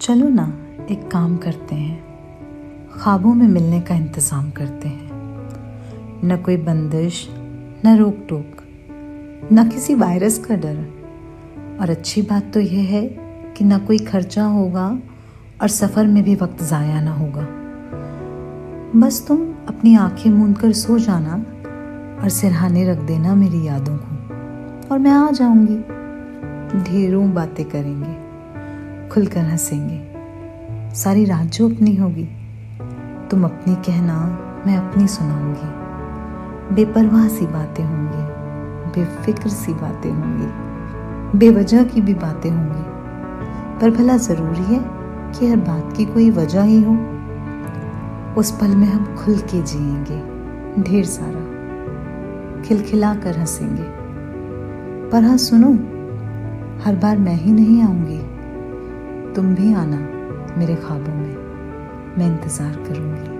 चलो ना, एक काम करते हैं। ख्वाबों में मिलने का इंतज़ाम करते हैं। न कोई बंदिश, न रोक टोक न किसी वायरस का डर। और अच्छी बात तो यह है कि न कोई खर्चा होगा और सफ़र में भी वक्त ज़ाया ना होगा। बस तुम अपनी आँखें मूंद कर सो जाना और सिरहाने रख देना मेरी यादों को। और मैं आ जाऊँगी। ढेरों बातें करेंगे। खुलकर हंसेंगे। सारी रात जो अपनी होगी, तुम अपनी कहना मैं अपनी सुनाऊँगी। बेपरवाह सी बातें होंगी, बेफिक्र सी बातें होंगी, बेवजह की भी बातें होंगी। पर भला ज़रूरी है कि हर बात की कोई वजह ही हो। उस पल में हम खुल के जिएँगे, ढेर सारा खिलखिला कर हंसेंगे। पर हाँ सुनो, हर बार मैं ही नहीं आऊँगी। तुम भी आना मेरे ख्वाबों में। मैं इंतज़ार करूँगी।